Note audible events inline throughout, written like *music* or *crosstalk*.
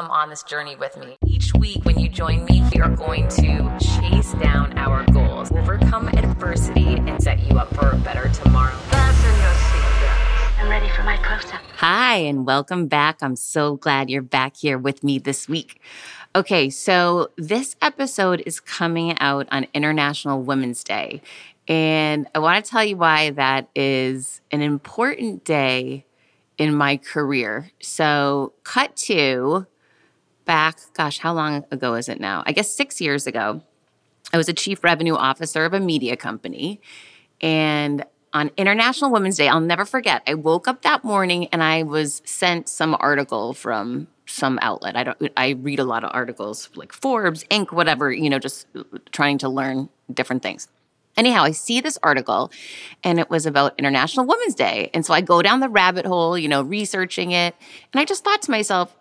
come on this journey with me. Each week, when you join me, we are going to chase down our goals, overcome adversity, and set you up for a better tomorrow. Fasten your seatbelts. I'm ready for my close up. Hi, and welcome back. I'm so glad you're back here with me this week. Okay, so this episode is coming out on International Women's Day. And I want to tell you why that is an important day in my career. So, cut to back, gosh, how long ago is it now? I guess six years ago. I was a chief revenue officer of a media company. And on International Women's Day, I'll never forget, I woke up that morning and I was sent some article from some outlet. I don't I read a lot of articles like Forbes, Inc, whatever, you know, just trying to learn different things. Anyhow, I see this article and it was about International Women's Day. And so I go down the rabbit hole, you know, researching it. And I just thought to myself,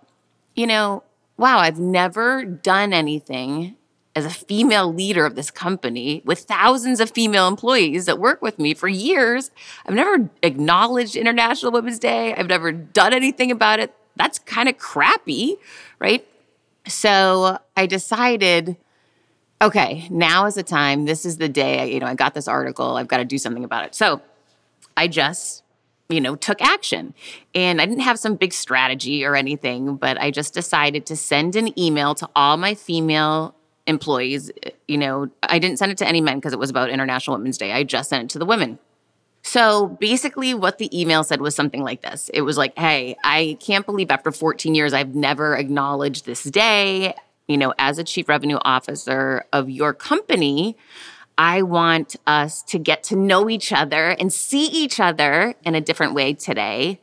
you know, wow, I've never done anything as a female leader of this company with thousands of female employees that work with me for years. I've never acknowledged International Women's Day. I've never done anything about it. That's kind of crappy, right? So I decided okay, now is the time. This is the day. I, You know, I got this article. I've got to do something about it. So I just, you know, took action. And I didn't have some big strategy or anything, but I just decided to send an email to all my female employees. You know, I didn't send it to any men because it was about International Women's Day. I just sent it to the women. So basically, what the email said was something like this It was like, hey, I can't believe after 14 years, I've never acknowledged this day you know, as a chief revenue officer of your company, I want us to get to know each other and see each other in a different way today.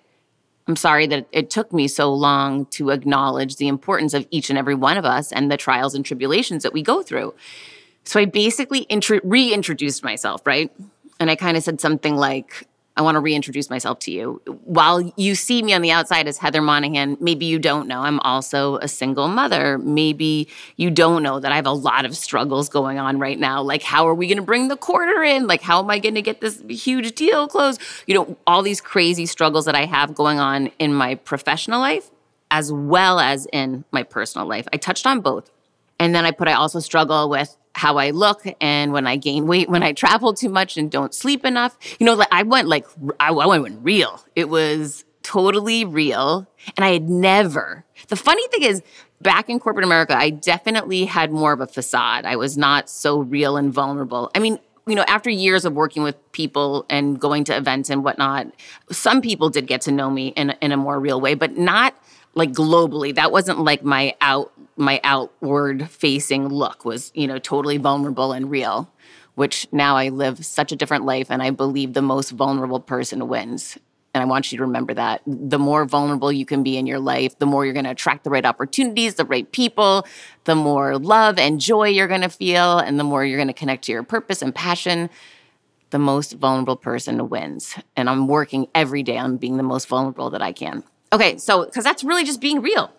I'm sorry that it took me so long to acknowledge the importance of each and every one of us and the trials and tribulations that we go through. So I basically intro- reintroduced myself, right? And I kind of said something like, I want to reintroduce myself to you. While you see me on the outside as Heather Monahan, maybe you don't know I'm also a single mother. Maybe you don't know that I have a lot of struggles going on right now. Like, how are we going to bring the quarter in? Like, how am I going to get this huge deal closed? You know, all these crazy struggles that I have going on in my professional life as well as in my personal life. I touched on both. And then I put, I also struggle with how I look and when I gain weight, when I travel too much and don't sleep enough. You know, like I went like, I, I went real. It was totally real. And I had never, the funny thing is, back in corporate America, I definitely had more of a facade. I was not so real and vulnerable. I mean, you know, after years of working with people and going to events and whatnot, some people did get to know me in, in a more real way, but not like globally. That wasn't like my out my outward facing look was, you know, totally vulnerable and real, which now I live such a different life and I believe the most vulnerable person wins. And I want you to remember that. The more vulnerable you can be in your life, the more you're going to attract the right opportunities, the right people, the more love and joy you're going to feel, and the more you're going to connect to your purpose and passion. The most vulnerable person wins. And I'm working every day on being the most vulnerable that I can. Okay, so because that's really just being real.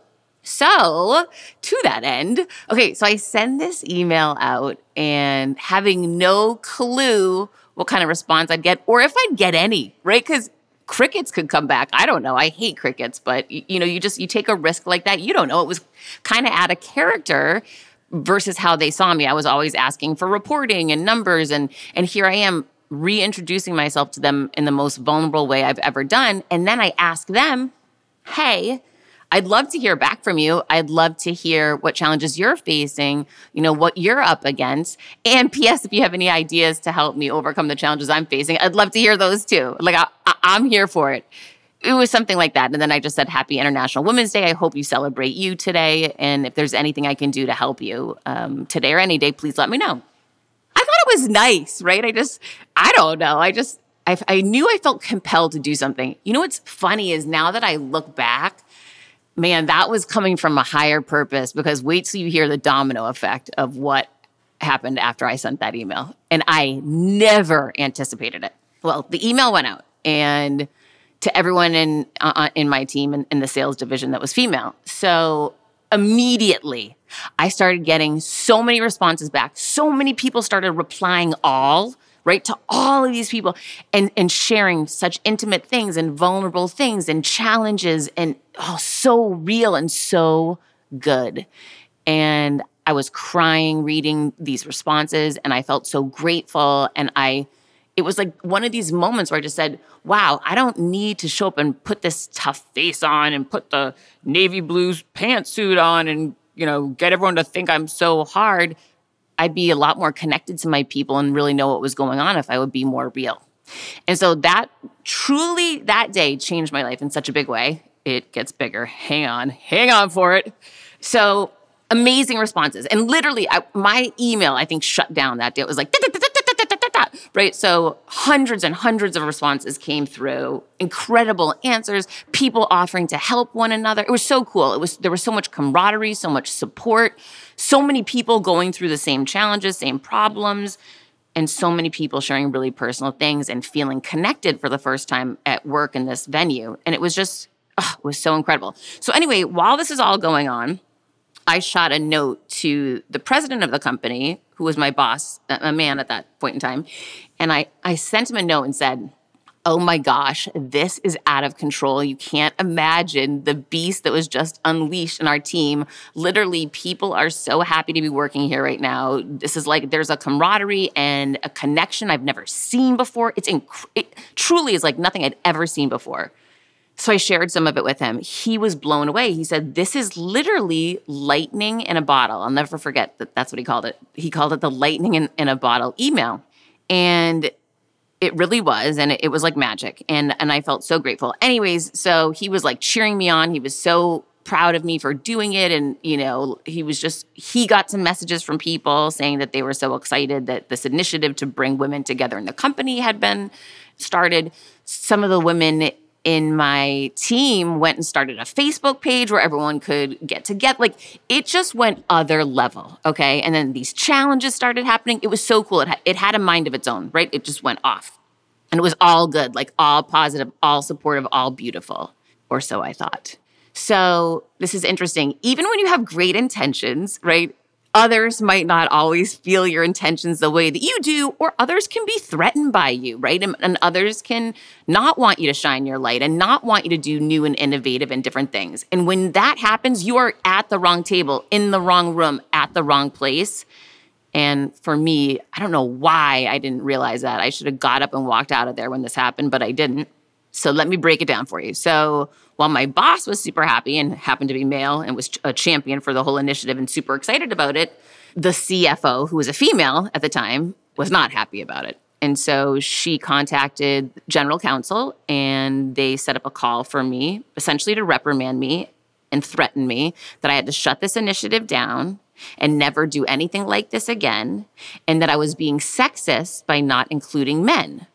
So, to that end, okay, so I send this email out and having no clue what kind of response I'd get or if I'd get any, right? Because crickets could come back. I don't know. I hate crickets, but you know, you just you take a risk like that. You don't know. It was kind of out of character versus how they saw me. I was always asking for reporting and numbers and and here I am reintroducing myself to them in the most vulnerable way I've ever done. And then I ask them, "Hey, I'd love to hear back from you. I'd love to hear what challenges you're facing, you know, what you're up against. And *laughs* PS, if you have any ideas to help me overcome the challenges I'm facing, I'd love to hear those too. Like, I, I'm here for it. It was something like that. And then I just said, Happy International Women's Day. I hope you celebrate you today. And if there's anything I can do to help you um, today or any day, please let me know. I thought it was nice, right? I just, I don't know. I just, I, I knew I felt compelled to do something. You know what's funny is now that I look back, man, that was coming from a higher purpose because wait till you hear the domino effect of what happened after I sent that email. And I never anticipated it. Well, the email went out and to everyone in uh, uh in my team in, in the sales division that was female. So immediately I started getting so many responses back. So many people started replying all right to all of these people and and sharing such intimate things and vulnerable things and challenges and oh so real and so good. And I was crying reading these responses and I felt so grateful. And I, it was like one of these moments where I just said, wow, I don't need to show up and put this tough face on and put the navy blues pantsuit on and, you know, get everyone to think I'm so hard. I'd be a lot more connected to my people and really know what was going on if I would be more real. And so that truly that day changed my life in such a big way. It gets bigger. Hang on, hang on for it. So amazing responses. And literally, I, my email, I think, shut down that day. It was like, right? So hundreds and hundreds of responses came through, incredible answers, people offering to help one another. It was so cool. It was there was so much camaraderie, so much support, so many people going through the same challenges, same problems, and so many people sharing really personal things and feeling connected for the first time at work in this venue. And it was just oh, it was so incredible. So anyway, while this is all going on, I shot a note to the president of the company, who was my boss, a man at that point in time, and I, I sent him a note and said, Oh my gosh, this is out of control. You can't imagine the beast that was just unleashed in our team. Literally, people are so happy to be working here right now. This is like there's a camaraderie and a connection I've never seen before. It's inc- it truly is like nothing I'd ever seen before. So I shared some of it with him. He was blown away. He said, This is literally lightning in a bottle. I'll never forget that that's what he called it. He called it the lightning in, in a bottle email. And it really was. And it, it was like magic. And, and I felt so grateful. Anyways, so he was like cheering me on. He was so proud of me for doing it. And, you know, he was just, he got some messages from people saying that they were so excited that this initiative to bring women together in the company had been started. Some of the women in my team went and started a Facebook page where everyone could get together. Like it just went other level. Okay. And then these challenges started happening. It was so cool. It, ha- it had a mind of its own, right? It just went off. And it was all good, like all positive, all supportive, all beautiful, or so I thought. So this is interesting. Even when you have great intentions, right? Others might not always feel your intentions the way that you do, or others can be threatened by you, right? And, and, others can not want you to shine your light and not want you to do new and innovative and different things. And when that happens, you are at the wrong table, in the wrong room, at the wrong place. And for me, I don't know why I didn't realize that. I should have got up and walked out of there when this happened, but I didn't. So let me break it down for you. So while my boss was super happy and happened to be male and was a champion for the whole initiative and super excited about it, the CFO, who was a female at the time, was not happy about it. And so she contacted general counsel and they set up a call for me, essentially to reprimand me and threaten me that I had to shut this initiative down and never do anything like this again, and that I was being sexist by not including men.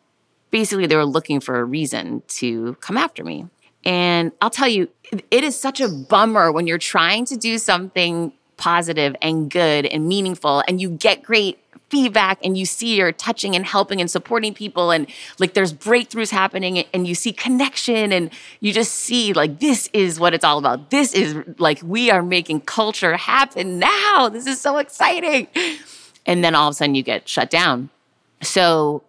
Basically, they were looking for a reason to come after me. And I'll tell you, it is such a bummer when you're trying to do something positive and good and meaningful and you get great feedback and you see you're touching and helping and supporting people and like there's breakthroughs happening and you see connection and you just see like this is what it's all about. This is like we are making culture happen now. This is so exciting. And then all of a sudden you get shut down. So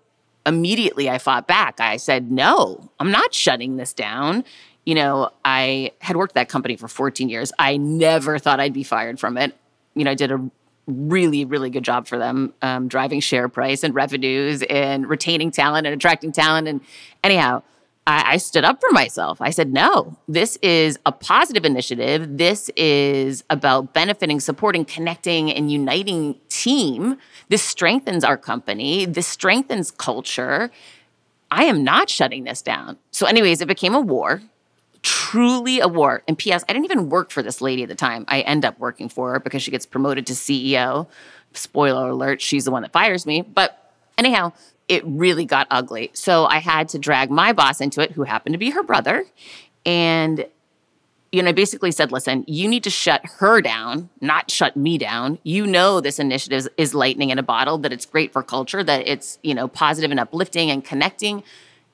immediately I fought back. I said, no, I'm not shutting this down. You know, I had worked that company for 14 years. I never thought I'd be fired from it. You know, I did a really, really good job for them, um, driving share price and revenues and retaining talent and attracting talent. And anyhow, I, I stood up for myself. I said, no, this is a positive initiative. This is about benefiting, supporting, connecting, and uniting team. This strengthens our company. This strengthens culture. I am not shutting this down. So, anyways, it became a war, truly a war. And P.S., I didn't even work for this lady at the time. I end up working for her because she gets promoted to CEO. Spoiler alert, she's the one that fires me. But anyhow, it really got ugly. So I had to drag my boss into it, who happened to be her brother. And, you know, I basically said, listen, you need to shut her down, not shut me down. You know, this initiative is lightning in a bottle, that it's great for culture, that it's, you know, positive and uplifting and connecting,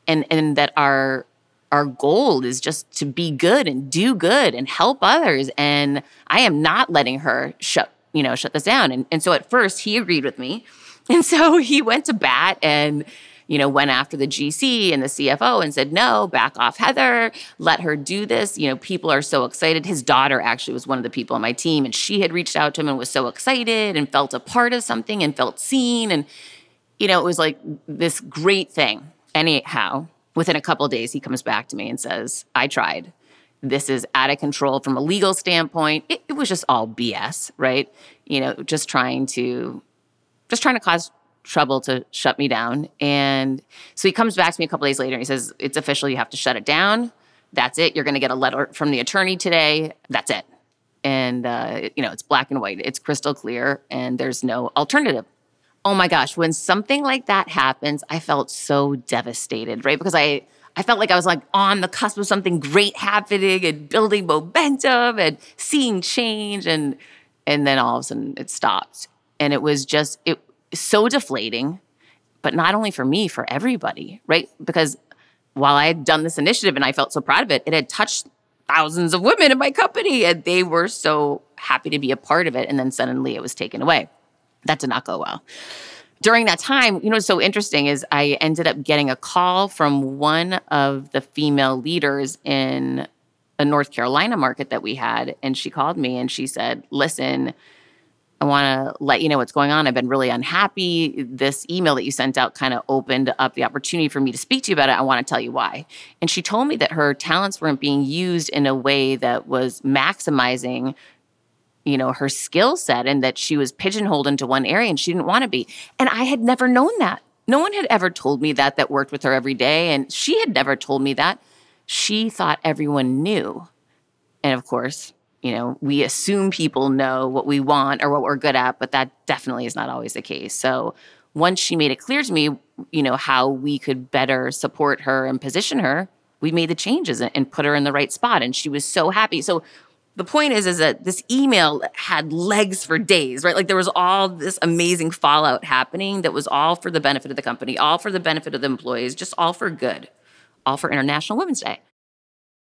and, and that our, our goal is just to be good and do good and help others. And I am not letting her shut, you know, shut this down. And, and so at first he agreed with me *laughs* and so he went to bat and you know, went after the GC and the CFO and said, no, back off Heather, let her do this. You know, people are so excited. His daughter actually was one of the people on my team, and she had reached out to him and was so excited and felt a part of something and felt seen. And, you know, it was like this great thing. Anyhow, within a couple days, he comes back to me and says, I tried. This is out of control from a legal standpoint. It, it was just all BS, right? You know, just trying to just trying to cause trouble to shut me down. And so he comes back to me a couple days later and he says, It's official, you have to shut it down. That's it. You're going to get a letter from the attorney today. That's it. And, uh, you know, it's black and white, it's crystal clear, and there's no alternative. Oh my gosh, when something like that happens, I felt so devastated, right? Because I, I felt like I was like on the cusp of something great happening and building momentum and seeing change and and then all of a sudden it stopped. And it was just it so deflating, but not only for me, for everybody, right? Because while I had done this initiative and I felt so proud of it, it had touched thousands of women in my company and they were so happy to be a part of it. And then suddenly it was taken away. That did not go well. During that time, you know, so interesting is I ended up getting a call from one of the female leaders in a North Carolina market that we had. And she called me and she said, Listen, I want to let you know what's going on. I've been really unhappy. This email that you sent out kind of opened up the opportunity for me to speak to you about it. I want to tell you why. And she told me that her talents weren't being used in a way that was maximizing you know her skill set and that she was pigeonholed into one area and she didn't want to be and i had never known that no one had ever told me that that worked with her every day and she had never told me that she thought everyone knew and of course you know, we assume people know what we want or what we're good at, but that definitely is not always the case. So once she made it clear to me, you know, how we could better support her and position her, we made the changes and put her in the right spot. And she was so happy. So the point is, is that this email had legs for days, right? Like there was all this amazing fallout happening that was all for the benefit of the company, all for the benefit of the employees, just all for good, all for International Women's Day.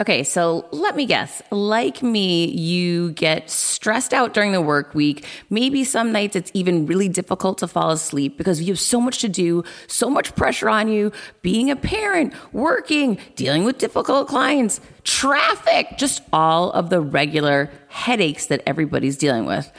Okay, so let me guess. Like me, you get stressed out during the work week. Maybe some nights it's even really difficult to fall asleep because you have so much to do, so much pressure on you, being a parent, working, dealing with difficult clients, traffic, just all of the regular headaches that everybody's dealing with.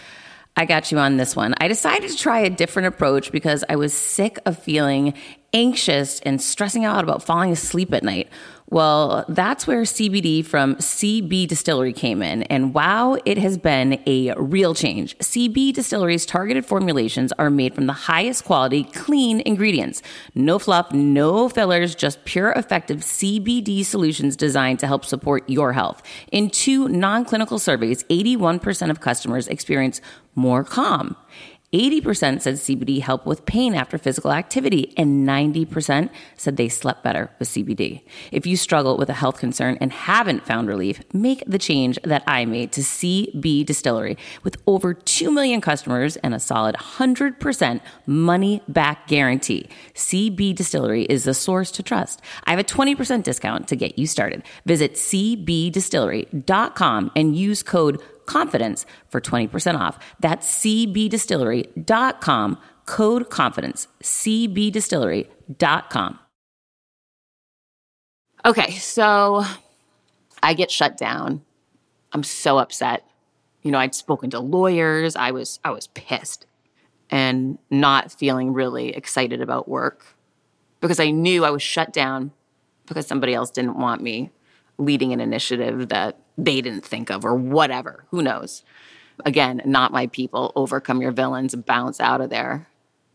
I got you on this one. I decided to try a different approach because I was sick of feeling anxious and stressing out about falling asleep at night. Well, that's where CBD from CB Distillery came in. And wow, it has been a real change. CB Distillery's targeted formulations are made from the highest quality, clean ingredients. No fluff, no fillers, just pure, effective CBD solutions designed to help support your health. In two non clinical surveys, 81% of customers experience more calm. 80% said CBD helped with pain after physical activity, and 90% said they slept better with CBD. If you struggle with a health concern and haven't found relief, make the change that I made to CB Distillery. With over 2 million customers and a solid 100% money back guarantee, CB Distillery is the source to trust. I have a 20% discount to get you started. Visit cbdistillery.com and use code confidence for 20% off. That's cbdistillery.com, code confidence, cbdistillery.com. Okay, so I get shut down. I'm so upset. You know, I'd spoken to lawyers. I was I was pissed and not feeling really excited about work because I knew I was shut down because somebody else didn't want me leading an initiative that they didn't think of or whatever. Who knows? Again, not my people. Overcome your villains, bounce out of there.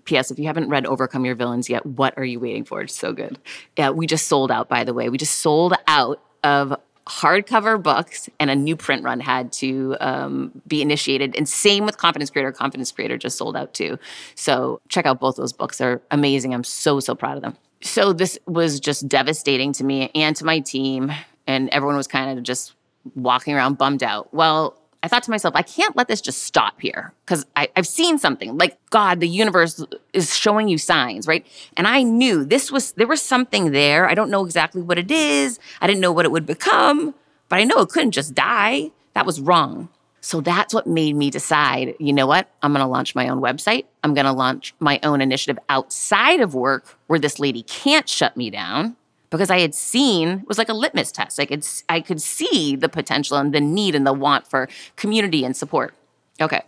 P.S. If you haven't read Overcome Your Villains yet, what are you waiting for? It's so good. Yeah, we just sold out, by the way. We just sold out of hardcover books and a new print run had to um, be initiated. And same with Confidence Creator. Confidence Creator just sold out too. So check out both those books. They're amazing. I'm so, so proud of them. So this was just devastating to me and to my team. And everyone was kind of just walking around bummed out. Well, I thought to myself, I can't let this just stop here because I've seen something like God, the universe is showing you signs, right? And I knew this was, there was something there. I don't know exactly what it is. I didn't know what it would become, but I know it couldn't just die. That was wrong. So that's what made me decide, you know what? I'm going to launch my own website. I'm going to launch my own initiative outside of work where this lady can't shut me down because I had seen was like a litmus test. I could I could see the potential and the need and the want for community and support. Okay.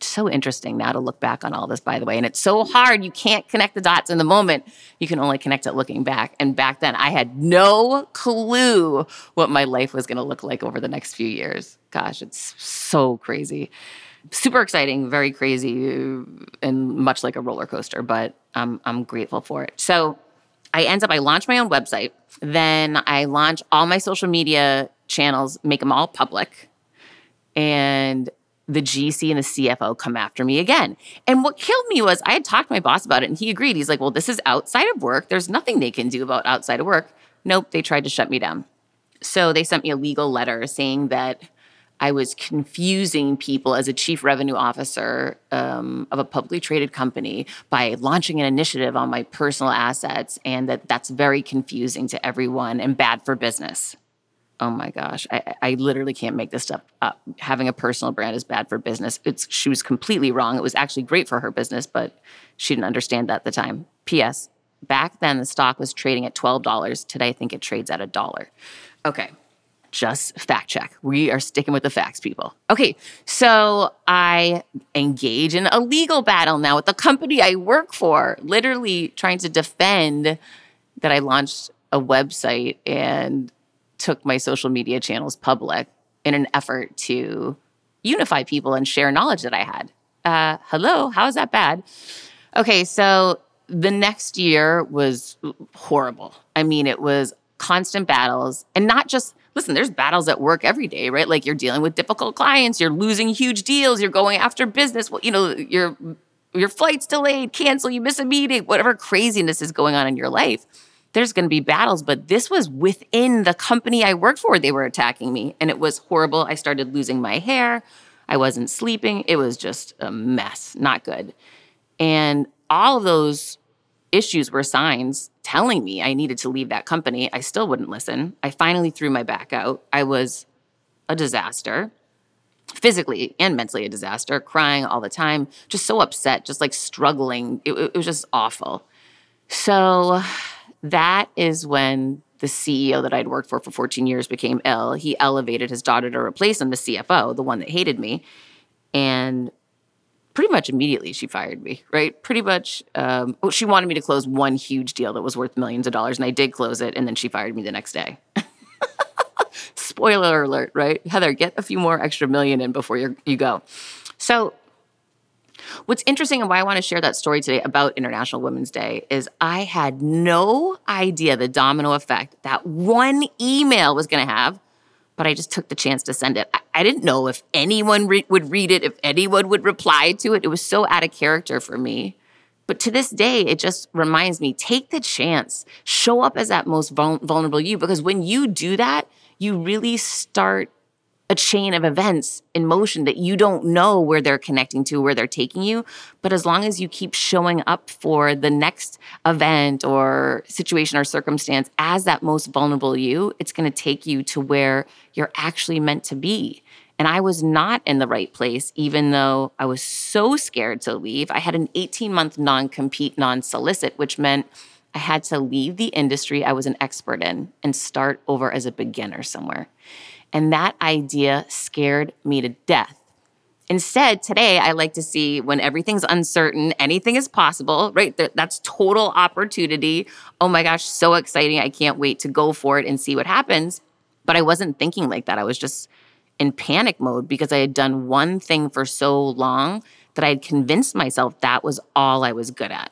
So interesting now to look back on all this, by the way. And it's so hard. You can't connect the dots in the moment. You can only connect it looking back. And back then, I had no clue what my life was going to look like over the next few years. Gosh, it's so crazy. Super exciting, very crazy, and much like a roller coaster, but I'm, I'm grateful for it. So, I end up, I launch my own website. Then I launch all my social media channels, make them all public. And the GC and the CFO come after me again. And what killed me was I had talked to my boss about it and he agreed. He's like, well, this is outside of work. There's nothing they can do about outside of work. Nope, they tried to shut me down. So they sent me a legal letter saying that I was confusing people as a chief revenue officer um, of a publicly traded company by launching an initiative on my personal assets, and that that's very confusing to everyone and bad for business. Oh my gosh, I, I literally can't make this stuff up. Having a personal brand is bad for business. It's she was completely wrong. It was actually great for her business, but she didn't understand that at the time. P.S. Back then, the stock was trading at twelve dollars. Today, I think it trades at a dollar. Okay, just fact check. We are sticking with the facts, people. Okay, so I engage in a legal battle now with the company I work for, literally trying to defend that I launched a website and took my social media channels public in an effort to unify people and share knowledge that I had. Uh, hello, how is that bad? Okay, so the next year was horrible. I mean, it was constant battles and not just listen, there's battles at work every day, right? Like you're dealing with difficult clients, you're losing huge deals, you're going after business, well, you know, your your flight's delayed, cancel, you miss a meeting, whatever craziness is going on in your life. There's going to be battles, but this was within the company I worked for. They were attacking me, and it was horrible. I started losing my hair. I wasn't sleeping. It was just a mess, not good. And all of those issues were signs telling me I needed to leave that company. I still wouldn't listen. I finally threw my back out. I was a disaster, physically and mentally a disaster, crying all the time, just so upset, just like struggling. It, it was just awful. So that is when the CEO that I'd worked for for 14 years became ill. He elevated his daughter to replace him, the CFO, the one that hated me. And pretty much immediately she fired me, right? Pretty much, um, oh, she wanted me to close one huge deal that was worth millions of dollars, and I did close it, and then she fired me the next day. *laughs* Spoiler alert, right? Heather, get a few more extra million in before you you go. So, what's interesting and why I want to share that story today about International Women's Day is I had no idea the domino effect that one email was going to have but I just took the chance to send it. I, I didn't know if anyone re- would read it, if anyone would reply to it. It was so out of character for me. But to this day, it just reminds me take the chance, show up as that most vul- vulnerable you, because when you do that, you really start a chain of events in motion that you don't know where they're connecting to, where they're taking you. But as long as you keep showing up for the next event or situation or circumstance as that most vulnerable you, it's going to take you to where you're actually meant to be. And I was not in the right place, even though I was so scared to leave. I had an 18 month non compete, non solicit, which meant I had to leave the industry I was an expert in and start over as a beginner somewhere. And that idea scared me to death. Instead, today, I like to see when everything's uncertain, anything is possible, right? That's total opportunity. Oh my gosh, so exciting. I can't wait to go for it and see what happens. But I wasn't thinking like that. I was just in panic mode because I had done one thing for so long that I had convinced myself that was all I was good at.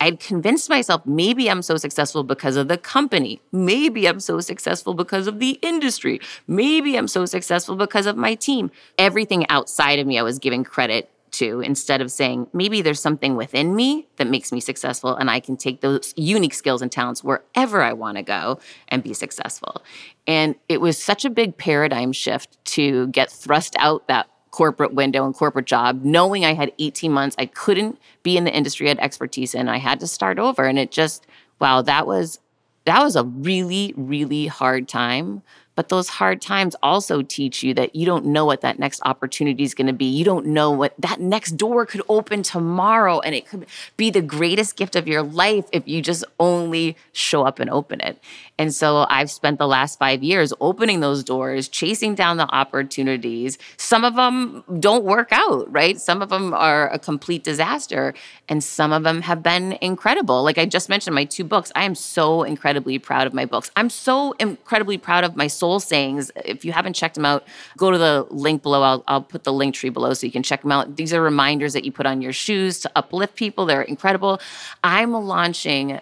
I had convinced myself maybe I'm so successful because of the company. Maybe I'm so successful because of the industry. Maybe I'm so successful because of my team. Everything outside of me, I was giving credit to instead of saying maybe there's something within me that makes me successful and I can take those unique skills and talents wherever I want to go and be successful. And it was such a big paradigm shift to get thrust out that corporate window and corporate job, knowing I had 18 months, I couldn't be in the industry I had expertise in. I had to start over. And it just, wow, that was that was a really, really hard time. But those hard times also teach you that you don't know what that next opportunity is going to be. You don't know what that next door could open tomorrow. And it could be the greatest gift of your life if you just only show up and open it. And so I've spent the last five years opening those doors, chasing down the opportunities. Some of them don't work out, right? Some of them are a complete disaster, and some of them have been incredible. Like I just mentioned, my two books, I am so incredibly proud of my books. I'm so incredibly proud of my soul sayings. If you haven't checked them out, go to the link below. I'll, I'll put the Linktree below so you can check them out. These are reminders that you put on your shoes to uplift people. They're incredible. I'm launching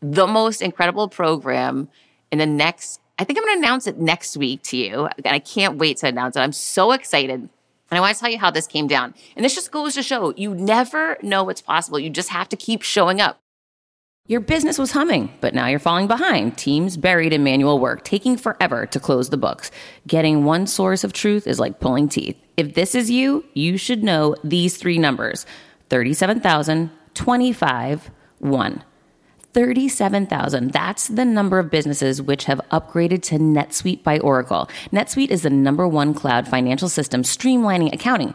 the most incredible program in the next, I think I'm going to announce it next week to you. And I can't wait to announce it. I'm so excited. And I want to tell you how this came down. And this just goes to show you never know what's possible. You just have to keep showing up. Your business was humming, but now you're falling behind. Teams buried in manual work, taking forever to close the books. Getting one source of truth is like pulling teeth. If this is you, you should know these three numbers 37,000, 25, 1. 37,000. That's the number of businesses which have upgraded to NetSuite by Oracle. NetSuite is the number one cloud financial system streamlining accounting,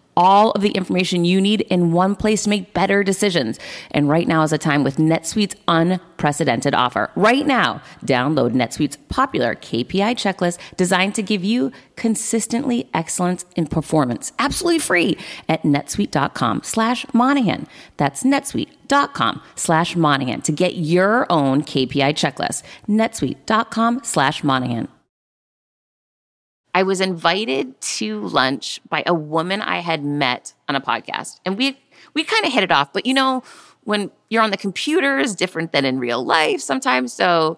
all of the information you need in one place to make better decisions. And right now is a time with NetSuite's unprecedented offer. Right now, download NetSuite's popular KPI checklist designed to give you consistently excellence in performance, absolutely free at netsuite.com slash Monahan. That's netsuite.com slash Monahan to get your own KPI checklist. netsuite.com slash Monahan. I was invited to lunch by a woman I had met on a podcast. And we we kind of hit it off, but you know, when you're on the computer is different than in real life sometimes. So,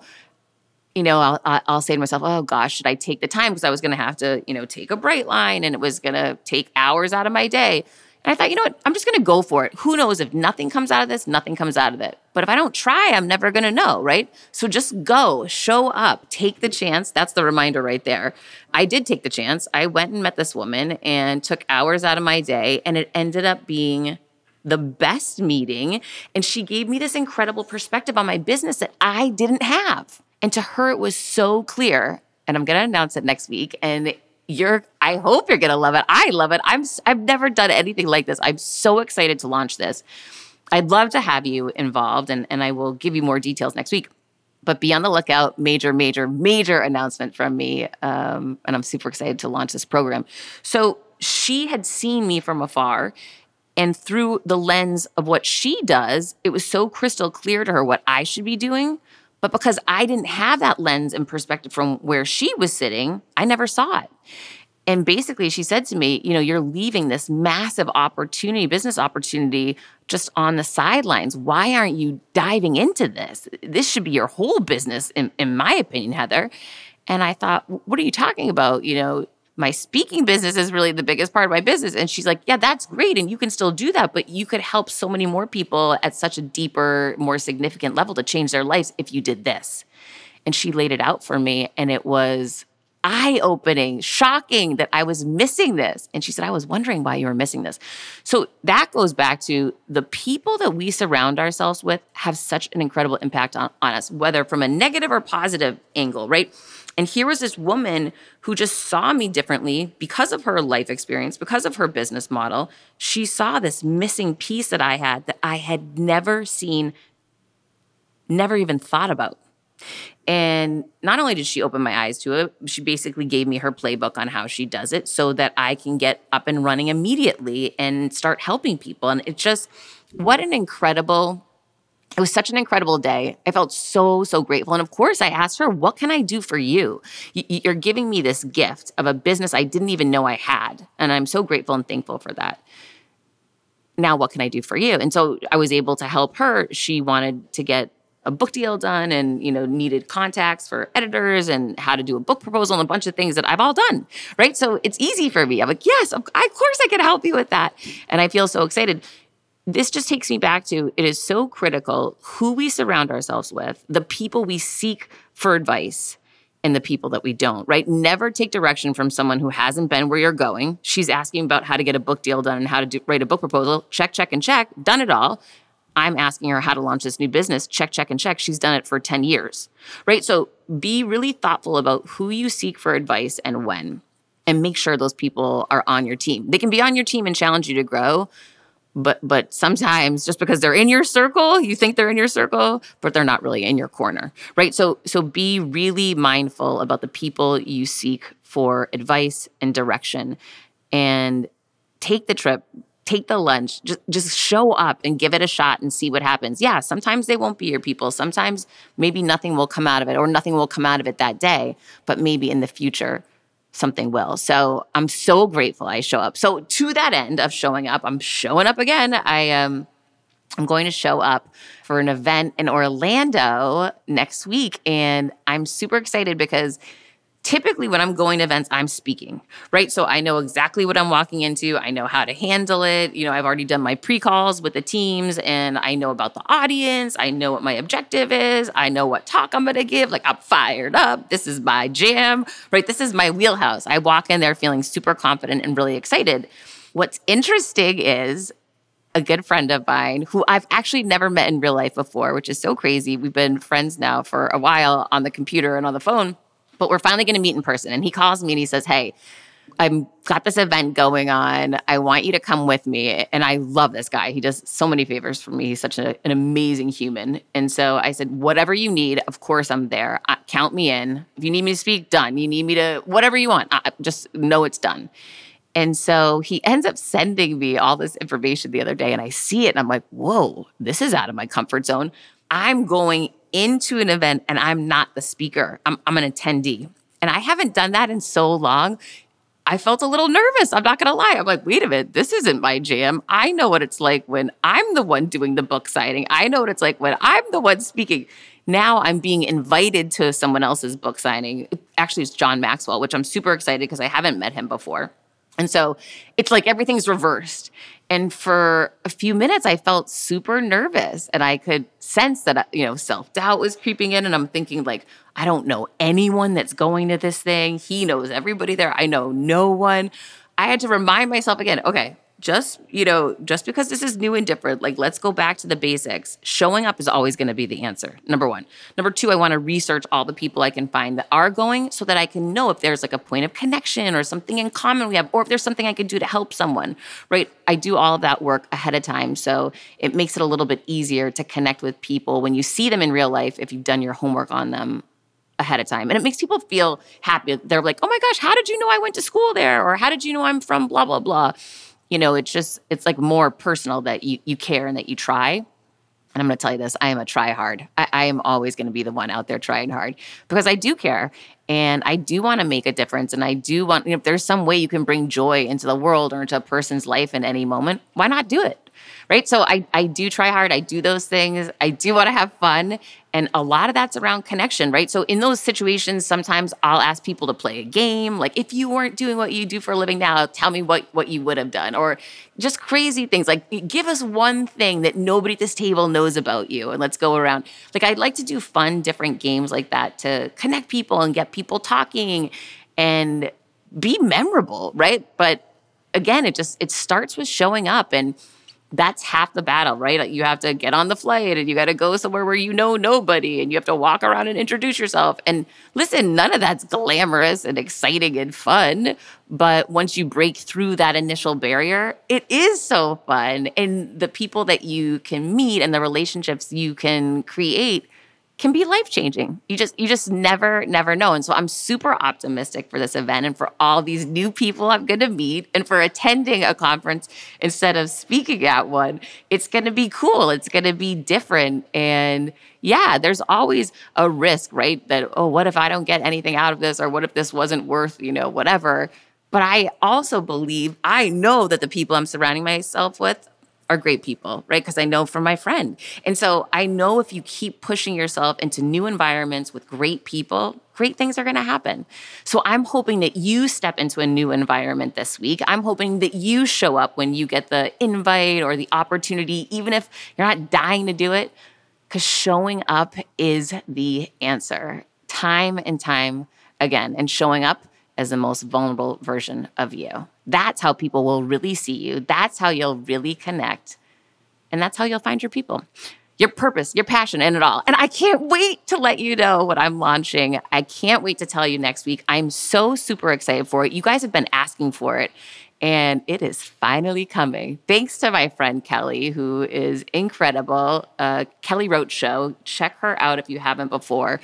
you know, I'll, I'll say to myself, oh gosh, should I take the time? Because I was going to have to, you know, take a Brightline and it was going to take hours out of my day. And I thought, you know what? I'm just going to go for it. Who knows if nothing comes out of this, nothing comes out of it. But if I don't try, I'm never going to know, right? So just go, show up, take the chance. That's the reminder right there. I did take the chance. I went and met this woman and took hours out of my day, and it ended up being the best meeting. And she gave me this incredible perspective on my business that I didn't have. And to her, it was so clear. And I'm going to announce it next week. And you're I hope you're going to love it. I love it. I'm I've never done anything like this. I'm so excited to launch this. I'd love to have you involved and and I will give you more details next week. But be on the lookout. Major, major, major announcement from me. Um, and I'm super excited to launch this program. So she had seen me from afar. And through the lens of what she does, it was so crystal clear to her what I should be doing. But because I didn't have that lens and perspective from where she was sitting, I never saw it. And basically, she said to me, You know, you're leaving this massive opportunity, business opportunity, just on the sidelines. Why aren't you diving into this? This should be your whole business, in, in my opinion, Heather. And I thought, What are you talking about? You know, my speaking business is really the biggest part of my business. And she's like, Yeah, that's great. And you can still do that, but you could help so many more people at such a deeper, more significant level to change their lives if you did this. And she laid it out for me. And it was eye opening, shocking that I was missing this. And she said, I was wondering why you were missing this. So that goes back to the people that we surround ourselves with have such an incredible impact on, on us, whether from a negative or positive angle, right? And here was this woman who just saw me differently because of her life experience, because of her business model. She saw this missing piece that I had that I had never seen, never even thought about. And not only did she open my eyes to it, she basically gave me her playbook on how she does it so that I can get up and running immediately and start helping people. And it's just what an incredible it was such an incredible day. I felt so, so grateful. And of course, I asked her, What can I do for you? You're giving me this gift of a business I didn't even know I had. And I'm so grateful and thankful for that. Now, what can I do for you? And so I was able to help her. She wanted to get a book deal done and you know needed contacts for editors and how to do a book proposal and a bunch of things that I've all done right so it's easy for me I'm like yes of course I can help you with that and I feel so excited this just takes me back to it is so critical who we surround ourselves with, the people we seek for advice, and the people that we don't, right? Never take direction from someone who hasn't been where you're going. She's asking about how to get a book deal done and how to do, write a book proposal. Check, check, and check. Done it all. I'm asking her how to launch this new business. Check, check, and check. She's done it for 10 years, right? So be really thoughtful about who you seek for advice and when, and make sure those people are on your team. They can be on your team and challenge you to grow, but but sometimes just because they're in your circle you think they're in your circle but they're not really in your corner right? So so be really mindful about the people you seek for advice and direction and take the trip take the lunch just just show up and give it a shot and see what happens. Yeah sometimes they won't be your people. Sometimes maybe nothing will come out of it or nothing will come out of it that day but maybe in the future something will. So I'm so grateful I show up. So to that end of showing up, I'm showing up again. I am um, I'm going to show up for an event in Orlando next week and I'm super excited because typically when I'm going to events, I'm speaking, right? So I know exactly what I'm walking into. I know how to handle it. You know, I've already done my pre calls with the teams and I know about the audience. I know what my objective is. I know what talk I'm going to give. Like, I'm fired up. This is my jam, right? This is my wheelhouse. I walk in there feeling super confident and really excited. What's interesting is a good friend of mine who I've actually never met in real life before, which is so crazy. We've been friends now for a while on the computer and on the phone but we're finally going to meet in person. And he calls me and he says, Hey, I've got this event going on. I want you to come with me. And I love this guy. He does so many favors for me. He's such a, an amazing human. And so I said, whatever you need, of course I'm there. Count me in. If you need me to speak, done. You need me to, whatever you want, just know it's done. And so he ends up sending me all this information the other day. And I see it and I'm like, whoa, this is out of my comfort zone. I'm going into an event and I'm not the speaker, I'm, I'm an attendee. And I haven't done that in so long. I felt a little nervous. I'm not going to lie. I'm like, wait a minute, this isn't my jam. I know what it's like when I'm the one doing the book signing. I know what it's like when I'm the one speaking. Now I'm being invited to someone else's book signing. Actually, it's John Maxwell, which I'm super excited because I haven't met him before. And so it's like everything's reversed. And for a few minutes, I felt super nervous and I could sense that, uh, you know, self doubt was creeping in. And I'm thinking, like, I don't know anyone that's going to this thing. He knows everybody there. I know no one. I had to remind myself again, okay, just you know just because this is new and different like let's go back to the basics showing up is always going to be the answer number one number two i want to research all the people i can find that are going so that i can know if there's like a point of connection or something in common we have or if there's something i can do to help someone right i do all of that work ahead of time so it makes it a little bit easier to connect with people when you see them in real life if you've done your homework on them ahead of time. And it makes people feel happy. They're like, oh my gosh, how did you know I went to school there? Or how did you know I'm from blah, blah, blah? You know, it's just it's like more personal that you you care and that you try. And I'm going to tell you this: I am a try hard. I, I am always going to be the one out there trying hard because I do care and I do want to make a difference. And I do want, you know, if there's some way you can bring joy into the world or into a person's life in any moment, why not do it? Right? So I, I do try hard. I do those things. I do want to have fun. And a lot of that's around connection, right? So in those situations, sometimes I'll ask people to play a game. Like, if you weren't doing what you do for a living now, tell me what, what you would have done. Or just crazy things like, give us one thing that nobody at this table knows about you. And let's go around. Like, I'd like to do fun, different games like that to connect people and get people talking and be memorable, right? But again, it just, it starts with showing up and, that's half the battle, right? You have to get on the flight and you got to go somewhere where you know nobody and you have to walk around and introduce yourself. And listen, none of that's glamorous and exciting and fun. But once you break through that initial barrier, it is so fun. And the people that you can meet and the relationships you can create can be life changing. You just you just never never know. And so I'm super optimistic for this event and for all these new people I'm going to meet and for attending a conference instead of speaking at one. It's going to be cool. It's going to be different and yeah, there's always a risk, right? That oh, what if I don't get anything out of this or what if this wasn't worth, you know, whatever. But I also believe I know that the people I'm surrounding myself with are great people, right? Because I know from my friend. And so I know if you keep pushing yourself into new environments with great people, great things are going to happen. So I'm hoping that you step into a new environment this week. I'm hoping that you show up when you get the invite or the opportunity, even if you're not dying to do it, because showing up is the answer time and time again. And showing up as the most vulnerable version of you. That's how people will really see you. That's how you'll really connect. And that's how you'll find your people, your purpose, your passion, and it all. And I can't wait to let you know what I'm launching. I can't wait to tell you next week. I'm so super excited for it. You guys have been asking for it. And it is finally coming. Thanks to my friend Kelly, who is incredible. Uh, Kelly Roach Show. Check her out if you haven't before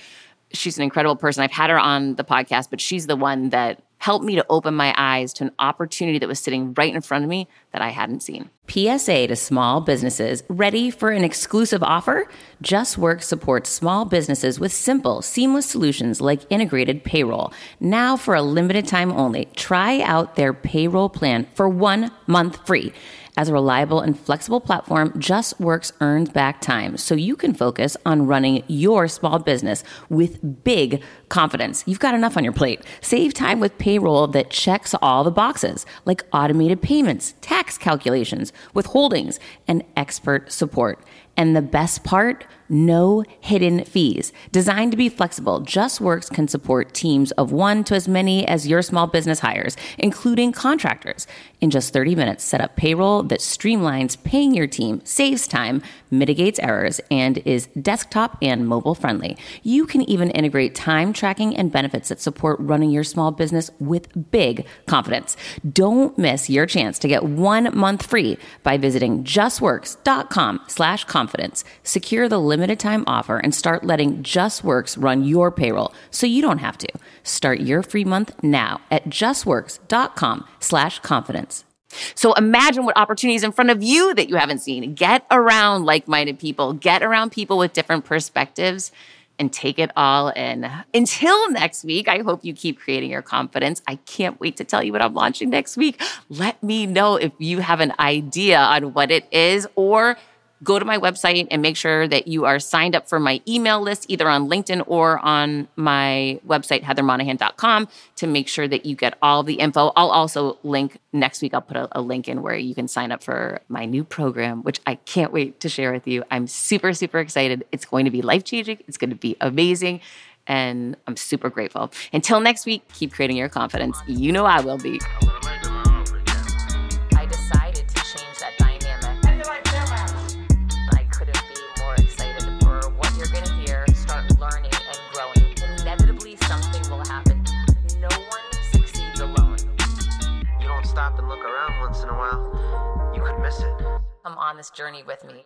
she's an incredible person. I've had her on the podcast, but she's the one that helped me to open my eyes to an opportunity that was sitting right in front of me that I hadn't seen. PSA to small businesses ready for an exclusive offer? JustWorks supports small businesses with simple, seamless solutions like integrated payroll. Now, for a limited time only, try out their payroll plan for one month free. As a reliable and flexible platform, JustWorks earns back time so you can focus on running your small business with big confidence. You've got enough on your plate. Save time with payroll that checks all the boxes, like automated payments, tax calculations, withholdings, and expert support. And the best part, no hidden fees. Designed to be flexible, JustWorks can support teams of one to as many as your small business hires, including contractors. In just 30 minutes, set up payroll that streamlines paying your team, saves time, mitigates errors, and is desktop and mobile friendly. You can even integrate time tracking and benefits that support running your small business with big confidence. Don't miss your chance to get one month free by visiting justworks.com slash confidence. Secure the limited time offer and start letting JustWorks run your payroll so you don't have to. Start your free month now at justworks.com slash confidence. So imagine what opportunities in front of you that you haven't seen. Get around like-minded people, get around people with different perspectives and take it all in. Until next week, I hope you keep creating your confidence. I can't wait to tell you what I'm launching next week. Let me know if you have an idea on what it is or go to my website and make sure that you are signed up for my email list, either on LinkedIn or on my website, heathermonahan.com, to make sure that you get all the info. I'll also link next week, I'll put a, a link in where you can sign up for my new program, which I can't wait to share with you. I'm super, super excited. It's going to be life changing, it's going to be amazing. And I'm super grateful. Until next week, keep creating your confidence. You know I will be. On this journey with me.